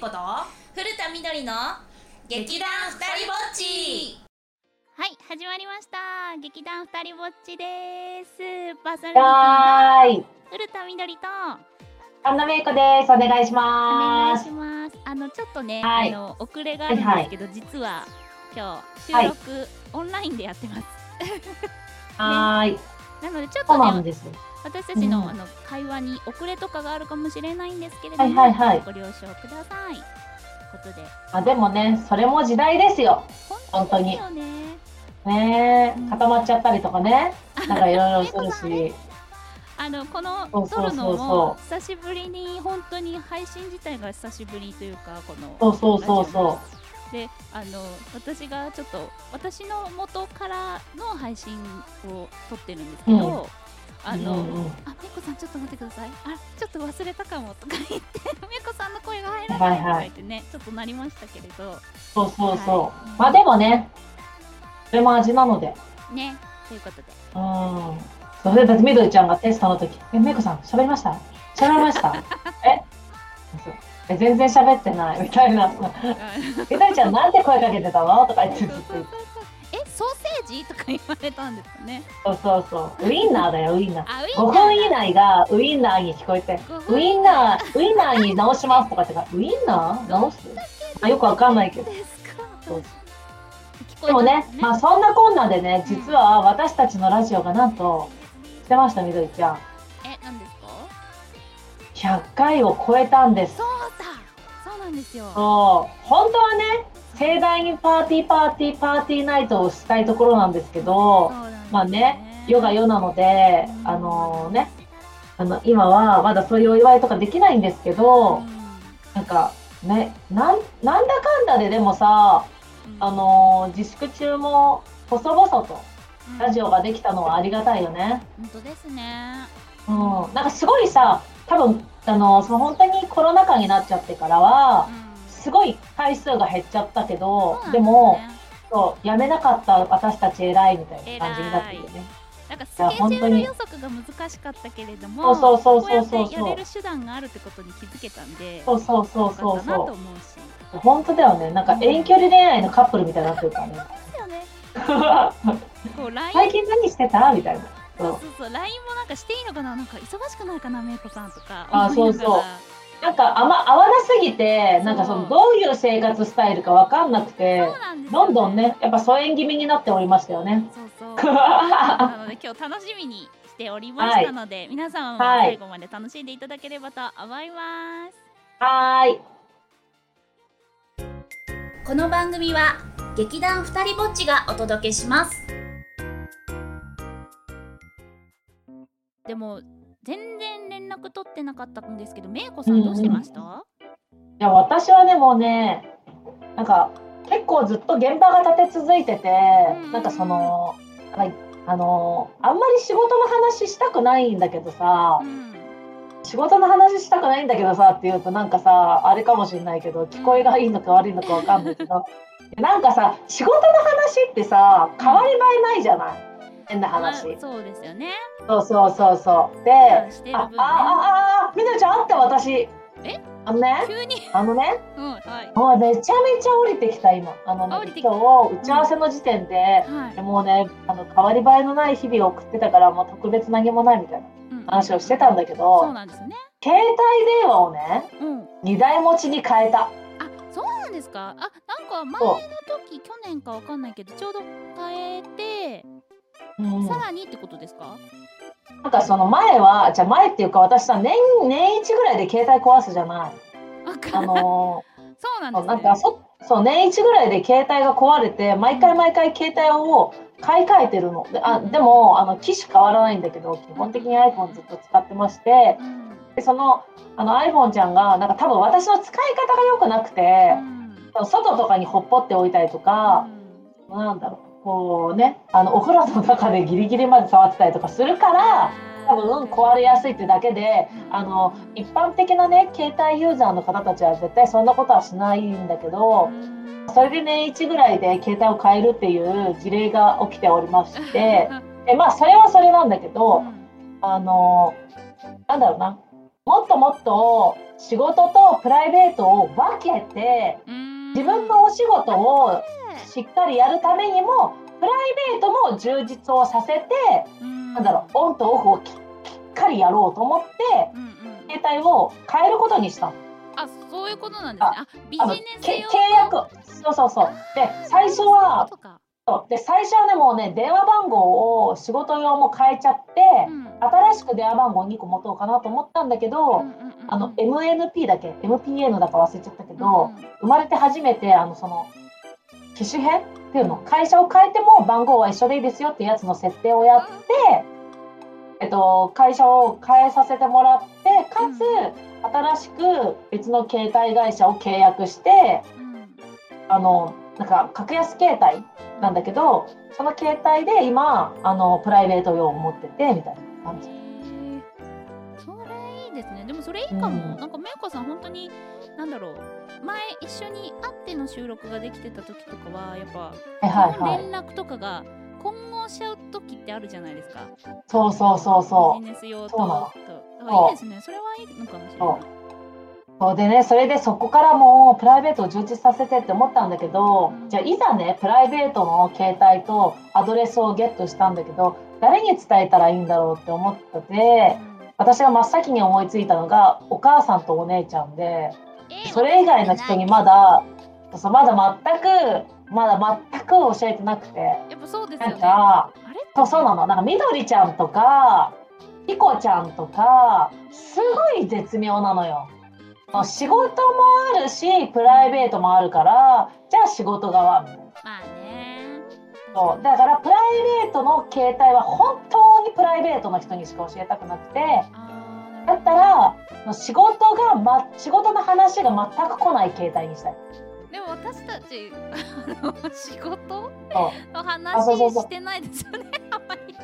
こと？古田みどりの劇団ふたりぼっち。はい始まりました。劇団ふたりぼっちです。パーソナリティはーい。の古田みどりと。神田芽衣子です。お願いしお願います。します。あのちょっとね、はい。あの遅れがあるんですけど、実は今日収録、オンラインでやってます。はーい。なのでちょっとねなんです。私たちの,、うんあの会話に遅れとかがあるかもしれないんですけれどはいも、はいはいご了承くださいことであでもね、それも時代ですよ。本当に本よねね固まっちゃったりとかね。なんかいろいろするし。あのこのそうそうそうそう撮るのも久しぶりに本当に配信自体が久しぶりというかこのそうそうそうそラジオであの私がちょっと私の元からの配信を撮ってるんですけど、うん。あの、うんうんあめこさんちょっと待ってください。あちょっと忘れたかもとか言って めこさんの声が入らないとか言ってね、ちょっとなりましたけれど。う。そうそうそう。はい。まあでもね、それも味なので。ねということで。うん。それだってみどりちゃんがテストの時、え、めいこさん、喋りました？喋りました え？そうえ全然喋ってないみたいな。みどりちゃんなんで声かけてたの？とか言ってずっと言って。えソーセージ？とか言われたんですよねそうそうそう。ウインナーだよ、ウインナー。あウイン5ナー分以内がウインナーに聞こえて、5分ウインナー、ウインナーに直しますとかってか、ウインナー直す？あよくわかんないけど。でもねまあそんなこんなでね、実は私たちのラジオがなんと、してました、みどりちゃん。え何ですか100回を超えたんです。そうだそうなんですよ。そう、本当はね、盛大にパーティーパーティーパーティーナイトをしたいところなんですけど、ね。まあね、世が世なので、あのね、あの今はまだそういうお祝いとかできないんですけど、なんかね、なんなんだかんだででもさ、うん。あの自粛中も細々とうん。ラジオができたのはありがたいよね。本当ですね。うん、なんかすごいさ、多分あのその本当にコロナ禍になっちゃってからは、すごい回数が減っちゃったけど、でも、そうやめなかった私たち偉いみたいな感じになってるよね。なんかスケジュール予測が難しかったけれどもそうそうそうそうそうやれる手段があるってことに気づけたんでそうそうそうそうそ思う。本当だよね。なんか遠距離恋愛のカップルみたいになってるからね。最近何してた？みたいな。そうそうそう。そう。LINE もなんかしていいのかな？なんか忙しくないかなめいこさんとか。あ思いながら。そうなんかあんま合わなすぎて、なんかそのどういう生活スタイルかわかんなくてどんどんね、やっぱ疎遠気味になっておりましたよね。そうそう。なので今日楽しみにしておりましたので、皆様もはい最後まで楽しんでいただければと思います。はーい。この番組は劇団ふたりぼっちがお届けしますでも全然連絡取ってなかったんですけど、めいこさんどうしてました？いや、私はね、もうね、なんか、結構ずっと現場が立て続いててうん、なんかその、あの、あんまり仕事の話したくないんだけどさう、ん、仕事の話したくないんだけどさって言うとなんかさ、あれかもしれないけど、聞こえがいいのか悪いのかわかんないけど、なんかさ、仕事の話ってさ、変わり映えないじゃない？変な話。まあそうですよね。そうそうそうそう。で、ね。ああああみなちゃんあった私え？あのね急に、あのね うん、はい。もうめちゃめちゃ降りてきた今あのね今日打ち合わせの時点で、はい。もうねあの変わり映えのない日々を送ってたからもう特別何もないみたいなうん話をしてたんだけど、そうなんですね。携帯電話をねうん。2台持ちに変えたあ、そうなんですか？あ、なんか前の時去年かわかんないけどちょうど変えて、うんさらにってことですか？なんかその前はじゃあ前っていうか私さ年年一ぐらいで携帯壊すじゃない。あのそうなんですね。なんかそそう年一ぐらいで携帯が壊れて毎回毎回携帯を買い替えてるの。であでもあの機種変わらないんだけど基本的に iPhone ずっと使ってましてうん。でそのあの iPhone ちゃんがなんか多分私の使い方が良くなくてうん。外とかにほっぽっておいたりとか、なんだろうこうねあのお風呂の中でギリギリまで触ってたりとかするから多分壊れやすいってだけであの一般的なね携帯ユーザーの方たちは絶対そんなことはしないんだけど、それで年一ぐらいで携帯を変えるっていう事例が起きておりましてでまあそれはそれなんだけど、あのなんだろうなもっともっと仕事とプライベートを分けて自分のお仕事をしっかりやるためにもプライベートも充実をさせてなんだろうオンとオフをきっかりやろうと思って携帯を変えることにしたの。あそういうことなんですね。あビジネス契約。そうそうそう。で最初はで最初はねもうね電話番号を仕事用も変えちゃって、うん、新しく電話番号2個持とうかなと思ったんだけど、あの MNP だけ？MPN だか忘れちゃったけど、うん。生まれて初めてあのその機種変っていうの。会社を変えても番号は一緒でいいですよってやつの設定をやって、えっと、会社を変えさせてもらってかつ、新しく別の携帯会社を契約して、あのなんか格安携帯なんだけどその携帯で今あのプライベート用を持っててみたいな感じ。それいいですね。でもそれいいかも、うん、なんかめいこさん本当になんだろう前一緒に会っての収録ができてた時とかはやっぱ、連絡とかが混合しちゃう時ってあるじゃないですか。そうそうそうそう。ビジネス用とと。いいですね。それはいいのかもしれない。そう。でねそれでそこからもプライベートを充実させてって思ったんだけどじゃあいざねプライベートの携帯とアドレスをゲットしたんだけど誰に伝えたらいいんだろうって思ってて私が真っ先に思いついたのがお母さんとお姉ちゃんでそれ以外の人にまだそうまだ全くまだ全く教えてなくて。やっぱそうですよ、ね、なんかそうそうなの。なんかみどりちゃんとかピコちゃんとかすごい絶妙なのよ。仕事もあるしプライベートもあるからじゃあ仕事側みたいな。まあね。そう。だからプライベートの携帯は本当にプライベートの人にしか教えたくなくてだったら仕事が、ま、仕事の話が全く来ない携帯にしたい。でも私たち仕事の話してないですよね。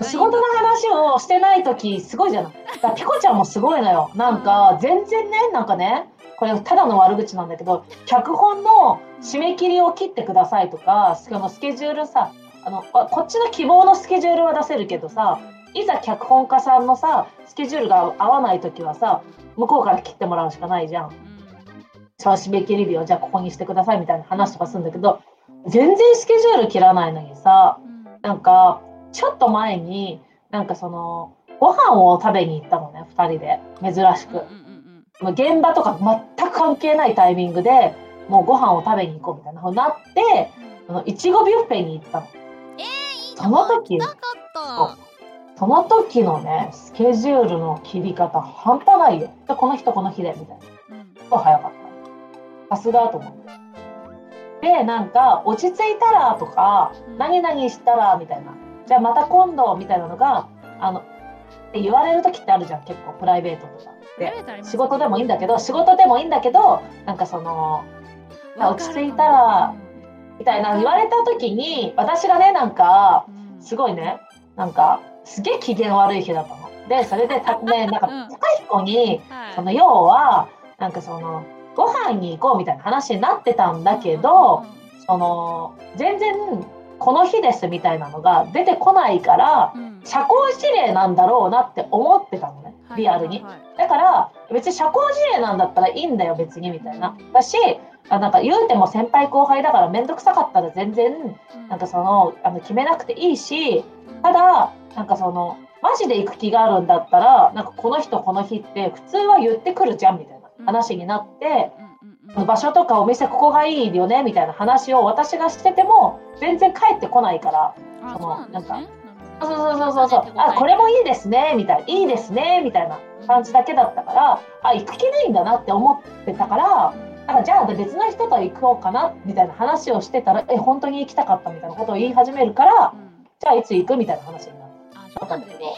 仕事の話をしてない時すごいじゃない。だピコちゃんもすごいのよ。なんか全然ねなんかねこれただの悪口なんだけど脚本の締め切りを切ってくださいとかそのスケジュールさあのこっちの希望のスケジュールは出せるけどさいざ脚本家さんのさスケジュールが合わない時はさ向こうから切ってもらうしかないじゃん。そ締め切り日をじゃあここにしてくださいみたいな話とかするんだけど全然スケジュール切らないのにさなんかちょっと前になんかそのご飯を食べに行ったのね2人で。珍しく。現場とか全く関係ないタイミングでもうご飯を食べに行こうみたいなふうになってあのいちごビュッフェに行ったの。えー、いいその時その時のねスケジュールの切り方半端ないよ。でこの人この日でみたいな。うん、早かった。さすがと思って。でなんか落ち着いたらとか、うん、何々したらみたいなじゃあまた今度みたいなのがあのって言われる時ってあるじゃん結構プライベートとかで仕事でもいいんだけど仕事でもいいんだけどなんかその落ち着いたらみたいな言われた時に私がねなんかすごいねなんかすげえ機嫌悪い日だったの。でそれでた、ね、なんか高彦に、その要はなんかそのご飯に行こうみたいな話になってたんだけど、その全然この日ですみたいなのが出てこないから、社交辞令なんだろうなって思ってたのねリアルに、だから別に社交辞令なんだったらいいんだよ別にみたいな。だしあなんか言うても先輩後輩だから面倒くさかったら全然なんかそのあの決めなくていいしただなんかそのマジで行く気があるんだったらなんかこの人この日って普通は言ってくるじゃんみたいな話になって、場所とかお店ここがいいよねみたいな話を私がしてても全然帰ってこないからそのなんかそうそうそうそうあこれもいいですね。みたいな。いいですね。みたいな感じだけだったから。あ行く気ないんだなって思ってたから。あじゃあ別の人と行こうかな。みたいな話をしてたらえ本当に行きたかった。みたいなことを言い始めるから、うん、じゃあいつ行く？みたいな話になったんだけど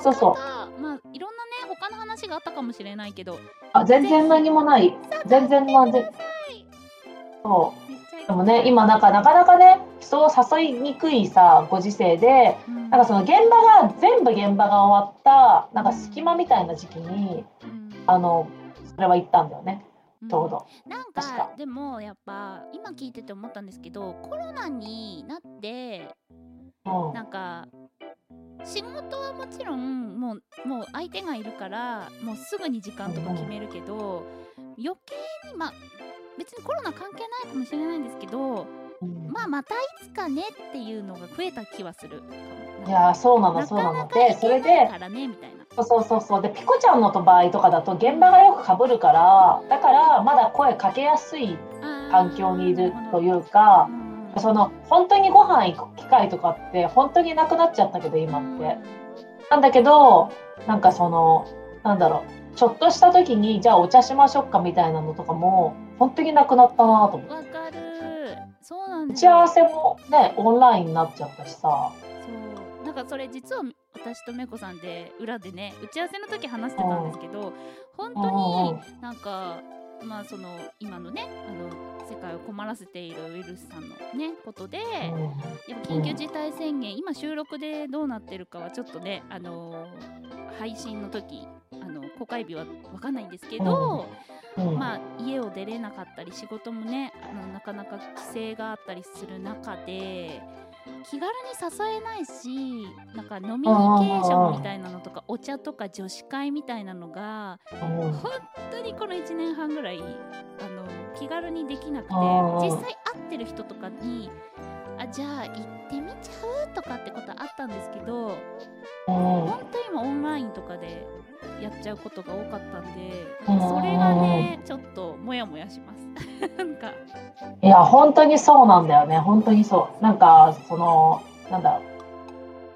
そうそうまあいろんなね他の話があったかもしれないけど。あ全然何もない。全然全然そう。でもね今なんかなかなかね人を誘いにくいさご時世で、うん、なんかその現場が全部現場が終わったなんか隙間みたいな時期に、うん、あのそれは行ったんだよね。ちょうど、うん、なんか。でもやっぱ今聞いてて思ったんですけどコロナになって、うん、なんか仕事はもちろんもうもう相手がいるからもうすぐに時間とか決めるけど、余計にまあ別にコロナ関係ないかもしれないんですけど、まあまたいつかねっていうのが増えた気はする。いやそうなのそうなの。でそれでからねみたいな。そうそうそうでピコちゃんの場合とかだと現場がよくかぶるからだからまだ声かけやすい環境にいるというか、その本当にご飯行く機会とかって本当になくなっちゃったけど今って。なんだけどなんかそのなんだろう。ちょっとした時にじゃあお茶しましょうかみたいなのとかも本当になくなったなと思って。そうなん打ち合わせもねオンラインになっちゃったしさ。そう。なんかそれ実は私とめこさんで裏でね打ち合わせの時話してたんですけど、本当になんかまあその今のねあの世界を困らせているウイルスさんのねことで、やっぱ緊急事態宣言、今収録でどうなってるかはちょっとねあの配信の時公開日は分かんないんですけど、まあ、家を出れなかったり仕事もねあのなかなか規制があったりする中で気軽に誘えないしなんかノミニケーションみたいなのとかお茶とか女子会みたいなのが本当にこの1年半ぐらいあの気軽にできなくて実際会ってる人とかにあじゃあ行ってみちゃう？とかってことあったんですけどっちゃうことが多かったんでそれがねちょっとモヤモヤします。なんか。いや本当にそうなんだよね。本当にそう。なんかそのなんだ。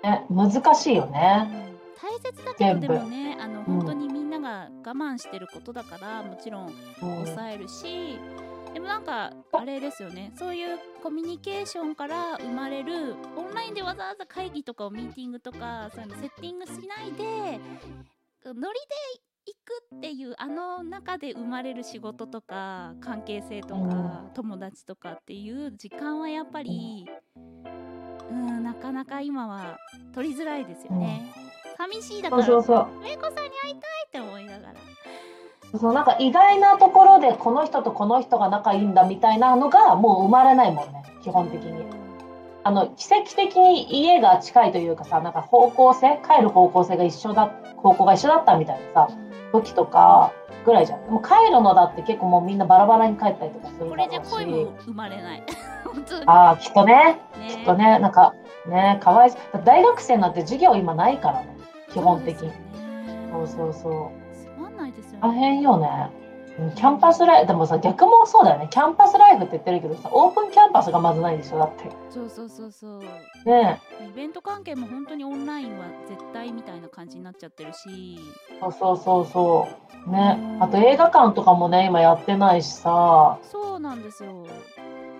ね難しいよね、大切だけどでもねあの本当にみんなが我慢してることだからもちろん抑えるし、うん、でもなんかあれですよね。そういうコミュニケーションから生まれるオンラインでわざわざ会議とかをミーティングとかそういうのセッティングしないでノリで行くっていうあの中で生まれる仕事とか関係性とか友達とかっていう時間はやっぱりうんなかなか今は取りづらいですよね。寂しいだからそうそうそうめいこさんに会いたいって思いながら。そうなんか意外なところでこの人とこの人が仲いいんだみたいなのがもう生まれないもんね基本的に。あの奇跡的に家が近いというかさなんか方向性帰る方向性が一緒だ方向が一緒だったみたいなさ時とかぐらいじゃん。でも帰るのだって結構もうみんなバラバラに帰ったりとかするこれじゃ恋も生まれない。ああきっとね、ね、きっとね。なんかねかわいそう。大学生なんて授業今ないからね。基本的に。そうそうそう。つまんないですよね。大変よねキャンパスライフでもさ逆もそうだよね。キャンパスライフって言ってるけどさオープンキャンパスがまずないでしょ？だって。そうそうそうそう。ねイベント関係も本当にオンラインは絶対みたいな感じになっちゃってるし。そうそうそうそう。ね。あと映画館とかもね今やってないしさ。そうなんですよ。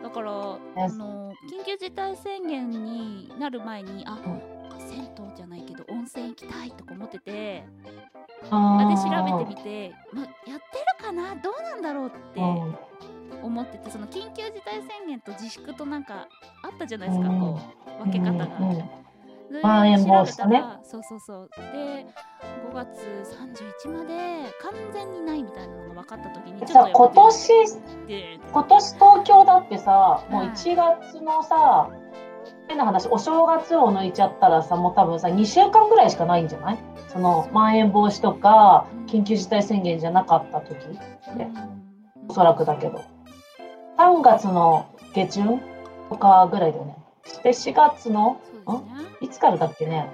だから、ね、あの緊急事態宣言になる前にあ、うん、銭湯じゃないきたいとか思っててあで調べてみて、ま、やってるかな？どうなんだろうって思っててその緊急事態宣言と自粛となんかあったじゃないですか、こう分け方が。まん延防止ね。そうそうそう。で、5月31まで完全にないみたいなのが分かった時にちょっと今年今年東京だってさ、もう1月のさ、変な話お正月を抜いちゃったらさもう多分さ2週間ぐらいしかないんじゃない？そのまん延防止とか緊急事態宣言じゃなかった時。っておそらくだけど。3月の下旬とかぐらいだよね。で4月の、ね、いつからだっけね？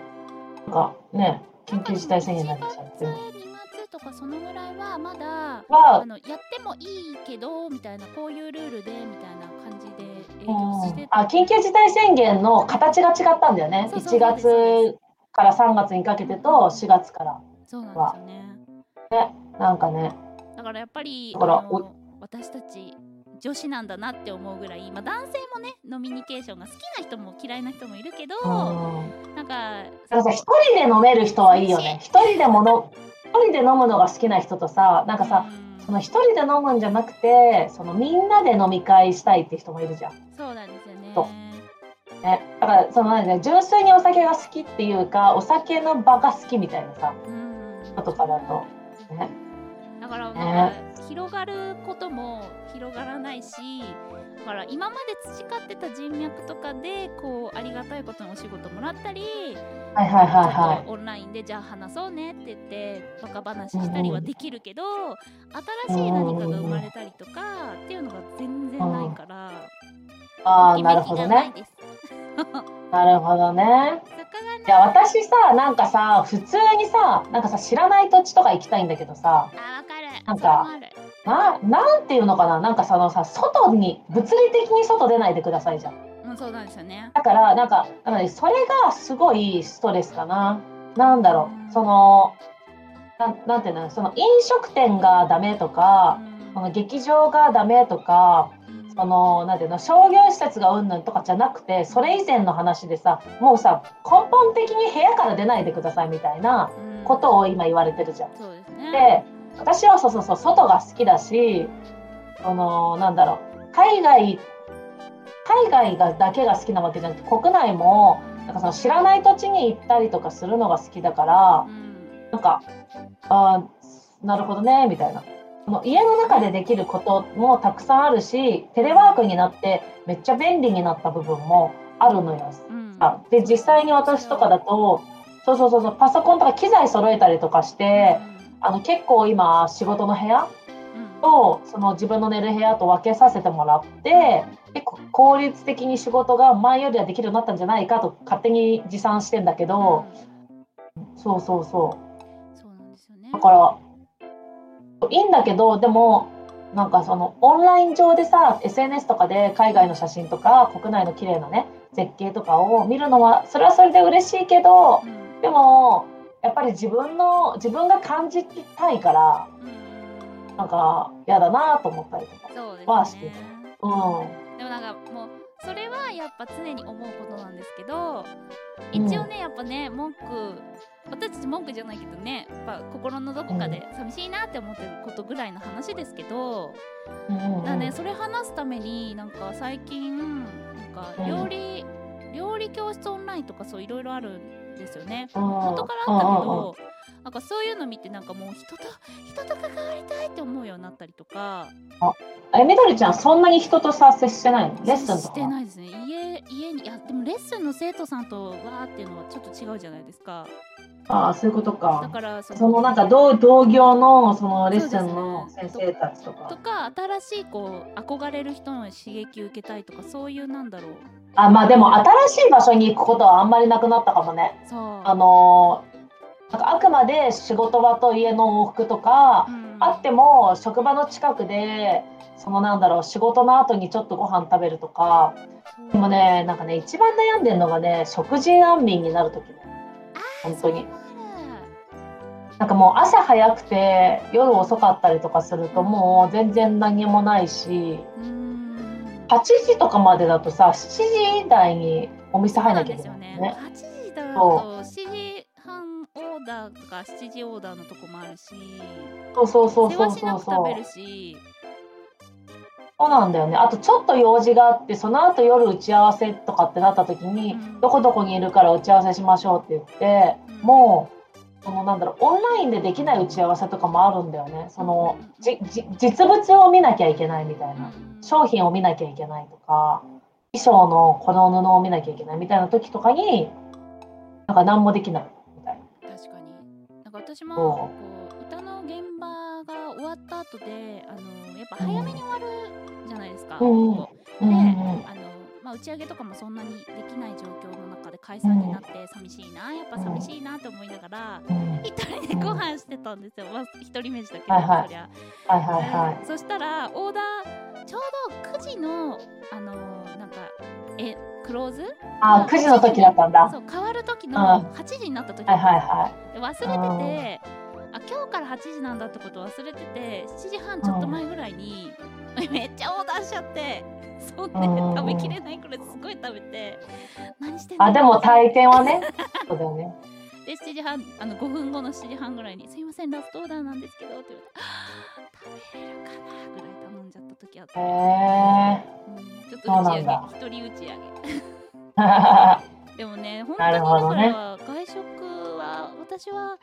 なんかね緊急事態宣言になっちゃって2月とかそのぐらいはまだあのやってもいいけどみたいなこういうルールでみたいな感じで営業してあ緊急事態宣言の形が違ったんだよね。1月から3月にかけてと4月からそうなんですよね。ねなんかね。だからやっぱりだから私たち女子なんだなって思うぐらい、まあ、男性もねノミニケーションが好きな人も嫌いな人もいるけど、ん、なんか一人で飲める人はいいよね。一人でもの一人で飲むのが好きな人とさなんかさ、その一人で飲むんじゃなくてそのみんなで飲み会したいって人もいるじゃん。そうなんですよね。ね、だからそのなん、ね、純粋にお酒が好きっていうかお酒の場が好きみたいなさ、うん、とかだと、ね、だからね、広がることも広がらないしだから今まで培ってた人脈とかでこうありがたいことにお仕事もらったりはいはいはいはっとオンラインでじゃあ話そうねって言ってバカ話したりはできるけど、新しい何かが生まれたりとかっていうのが全然ないから、い。ああ、ときめきなるほどね。がなるほどね。ねいや、私さ、なんかさ、普通にさ、なんかさ、知らない土地とか行きたいんだけどさ、あわかるなんかな、なんていうのかな、なんかそのさ、外に、物理的に外出ないでくださいじゃん。うんそうなんですよね。だから、なんか、なので、それがすごいストレスかな。なんだろう、その、なんなんていうの、その飲食店がダメとか、うん。その劇場がダメとか、そのなんていうの？商業施設がうんぬんとかじゃなくてそれ以前の話でさもうさ根本的に部屋から出ないでくださいみたいなうん。ことを今言われてるじゃん。そうですね。で私はそうそうそう外が好きだしそのなんだろう海外海外がだけが好きなわけじゃなくて国内もなんかその知らない土地に行ったりとかするのが好きだからうんなんかあーなるほどねみたいな。その家の中でできることもたくさんあるしテレワークになってめっちゃ便利になった部分もあるのよ。うんあで実際に私とかだとそうそうそうそうパソコンとか機材揃えたりとかしてあの結構今仕事の部屋うん。とその自分の寝る部屋と分けさせてもらって結構効率的に仕事が前よりはできるようになったんじゃないかと勝手に持参してんだけど、そうそうそう。そうなんですよね。だからいいんだけどでもなんかそのオンライン上でさ SNS とかで海外の写真とか国内の綺麗なね絶景とかを見るのはそれはそれで嬉しいけどうん。でもやっぱり自分の自分が感じたいからうんなんか嫌だなと思ったりとか。はしてですね。うん。でもなんかもうそれはやっぱ常に思うことなんですけど一応ねやっぱね文句私たち文句じゃないけどねやっぱ心のどこかで寂しいなって思ってることぐらいの話ですけど、うんうんうん。だねそれ話すためになんか最近なんか料理、料理教室オンラインとかそういろいろあるんですよね。うん元からあったけど、なんかそういうの見てなんかもう人と人と関わりたいって思うようになったりとか。えみどりちゃんそんなに人とさ接してないの？レッスンとかしてないですね。家家にいやでもレッスンの生徒さんとわーっていうのはちょっと違うじゃないですかああそういうことだかからそのそのなんか同同業のそのレッスンの先生たちととかか新しいこう憧れる人の刺激を受けたいとかそういうなんだろう。あまあでも新しい場所に行くことはあんまりなくなったかもね。そう。あのーなんかあくまで仕事場と家の往復とか、うん。あっても職場の近くでそのなんだろう仕事の後にちょっとご飯食べるとか。でもねなんかね一番悩んでるのがね食事難民になる時ね本当に。なんかもう朝早くて夜遅かったりとかするともう全然何もないしうん。8時とかまでだとさ7時台にお店そう入んなきゃいけないね。ね。8時だと7時半オーダーとか7時オーダーのとこもあるしそうそうそう世そう。話しなく食べそうそうるしそうなんだよね。あとちょっと用事があってその後夜打ち合わせとかってなった時に、うん。どこどこにいるから打ち合わせしましょうって言って、うん。もうそのなんだろうオンラインでできない打ち合わせとかもあるんだよね。そのじじ実物を見なきゃいけないみたいな。商品を見なきゃいけないとか衣装のこの布を見なきゃいけないみたいな時とかになんか何もできないみたいな。確かに。なんか私もった後であのやっぱ早めに終わるじゃないですか、であの、まあ、打ち上げとかもそんなにできない状況の中で解散になって寂しいなやっぱ寂しいなって思いながらうん。一人でご飯してたんですよ、まあ、一人飯だけど、はいはい。そりゃ、はいはいはそしたらオーダーちょうど9時のあのなんかえクローズ？い。あ9時の時だったんだ。はそう変わる時うん。の8時になった時いはいはで忘れててあ今日から8時なんだってこと忘れてて7時半ちょっと前ぐらいに、めっちゃオーダーしちゃって そんでうん食べきれないくらいすごい食べて何してんい。の？あでも大抵はね。そうだよね。で7時半あの5分後の7時半ぐらいに「すいませんラストオーダーなんですけど」って言われてはぁ「食べれるかな」ぐらい頼んじゃった時あって、へえ。うんちょっと打一人打ち上げでもね本当なにだから外食は私は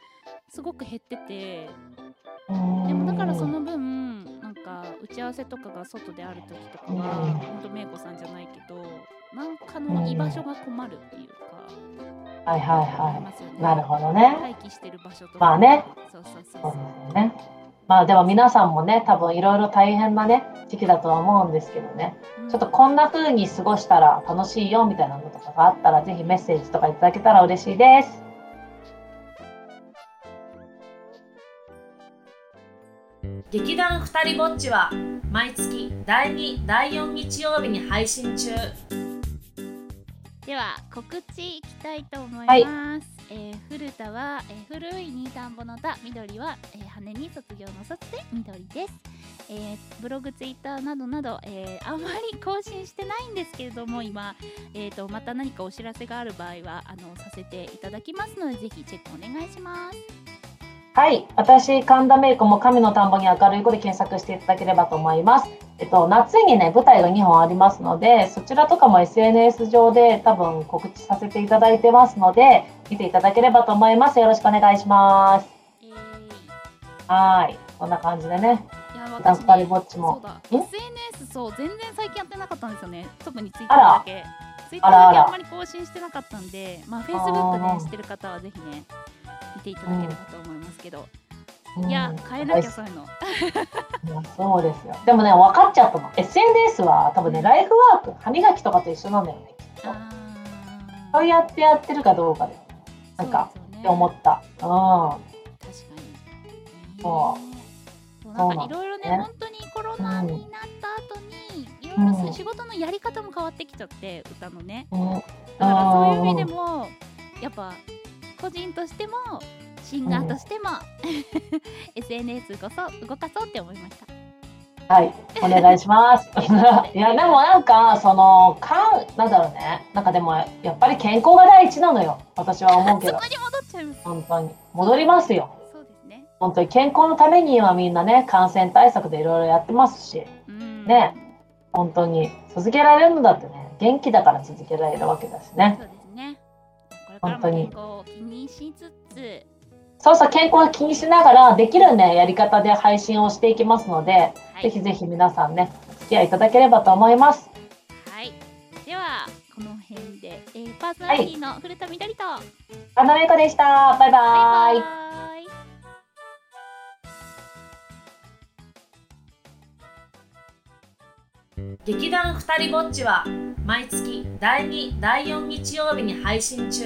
すごく減ってて。ででもだからその分か打ち合わせとかが外である時とかは、うん、ほんとめいこさんじゃないけどなんかの居場所が困るっていうか、うん、はいはい。はい、ね、なるほどね。待機してる場所とか。まあね。そうそうそうそう。ですね。まあでも皆さんもね多分いろいろ大変なね時期だとは思うんですけどね、うん、ちょっとこんな風に過ごしたら楽しいよみたいなのとかがあったらぜひメッセージとかいただけたら嬉しいです。劇団ふたりぼっちは毎月第2第4日曜日に配信中。では告知いきたいと思います、はい、えー、古田は、えー、古い新田んぼの田緑は、えー、羽に卒業の卒で緑です、えー、ブログツイッターなどなど、えー、あまり更新してないんですけれども今、えーと、また何かお知らせがある場合はあのさせていただきますのでぜひチェックお願いしますはい、私、神田芽衣子も神の田んぼに明るい子で検索していただければと思います。えっと、夏にね、舞台が2本ありますので、そちらとかも SNS 上で多分告知させていただいてますので、見ていただければと思います。よろしくお願いします。はい、こんな感じでね。いや、私、ね、2人ぼっちも。SNS そう、全然最近やってなかったんですよね。特にツイッターだけ。ツイッターだけあんまり更新してなかったんで、まあ、Facebook で知ってる方はぜひね、見ていただければと思いますけど、うん、いや変えなきゃそういうの。そうですよ。でもね分かっちゃったの SNS は多分ねライフワーク歯磨きとかと一緒なんだよねきっと。そうやってやってるかどうかで。なんか、ね、って思った。うん。確かに。そう。なんかいろいろね、ね、本当にコロナになろいろ仕事のやり方も変わってきちゃって歌のね、うん、だからそういう意味でもやっぱ個人としてもシンガーとしても、SNS こそ動かそうって思いました。はい、お願いします。いや、でもなんか、その、かん、なんだろうね。なんかでも、やっぱり健康が第一なのよ。私は思うけど。そこに戻っちゃいます。本当に。戻りますよ。そうですね。本当に健康のためにはみんなね、感染対策でいろいろやってますし。ね。本当に。続けられるんだってね。元気だから続けられるわけだしね。そうですね。本当に。健康を気にしつつ。そうそう、健康を気にしながら、できるね、やり方で配信をしていきますので、はい、ぜひぜひ皆さんね、お付き合いいただければと思います。はい。では、この辺で、えー、パーソナリティの古田みどりと、あのめこでした。バイバイ。バイバ劇団ふたりぼっちは毎月第2第4日曜日に配信中。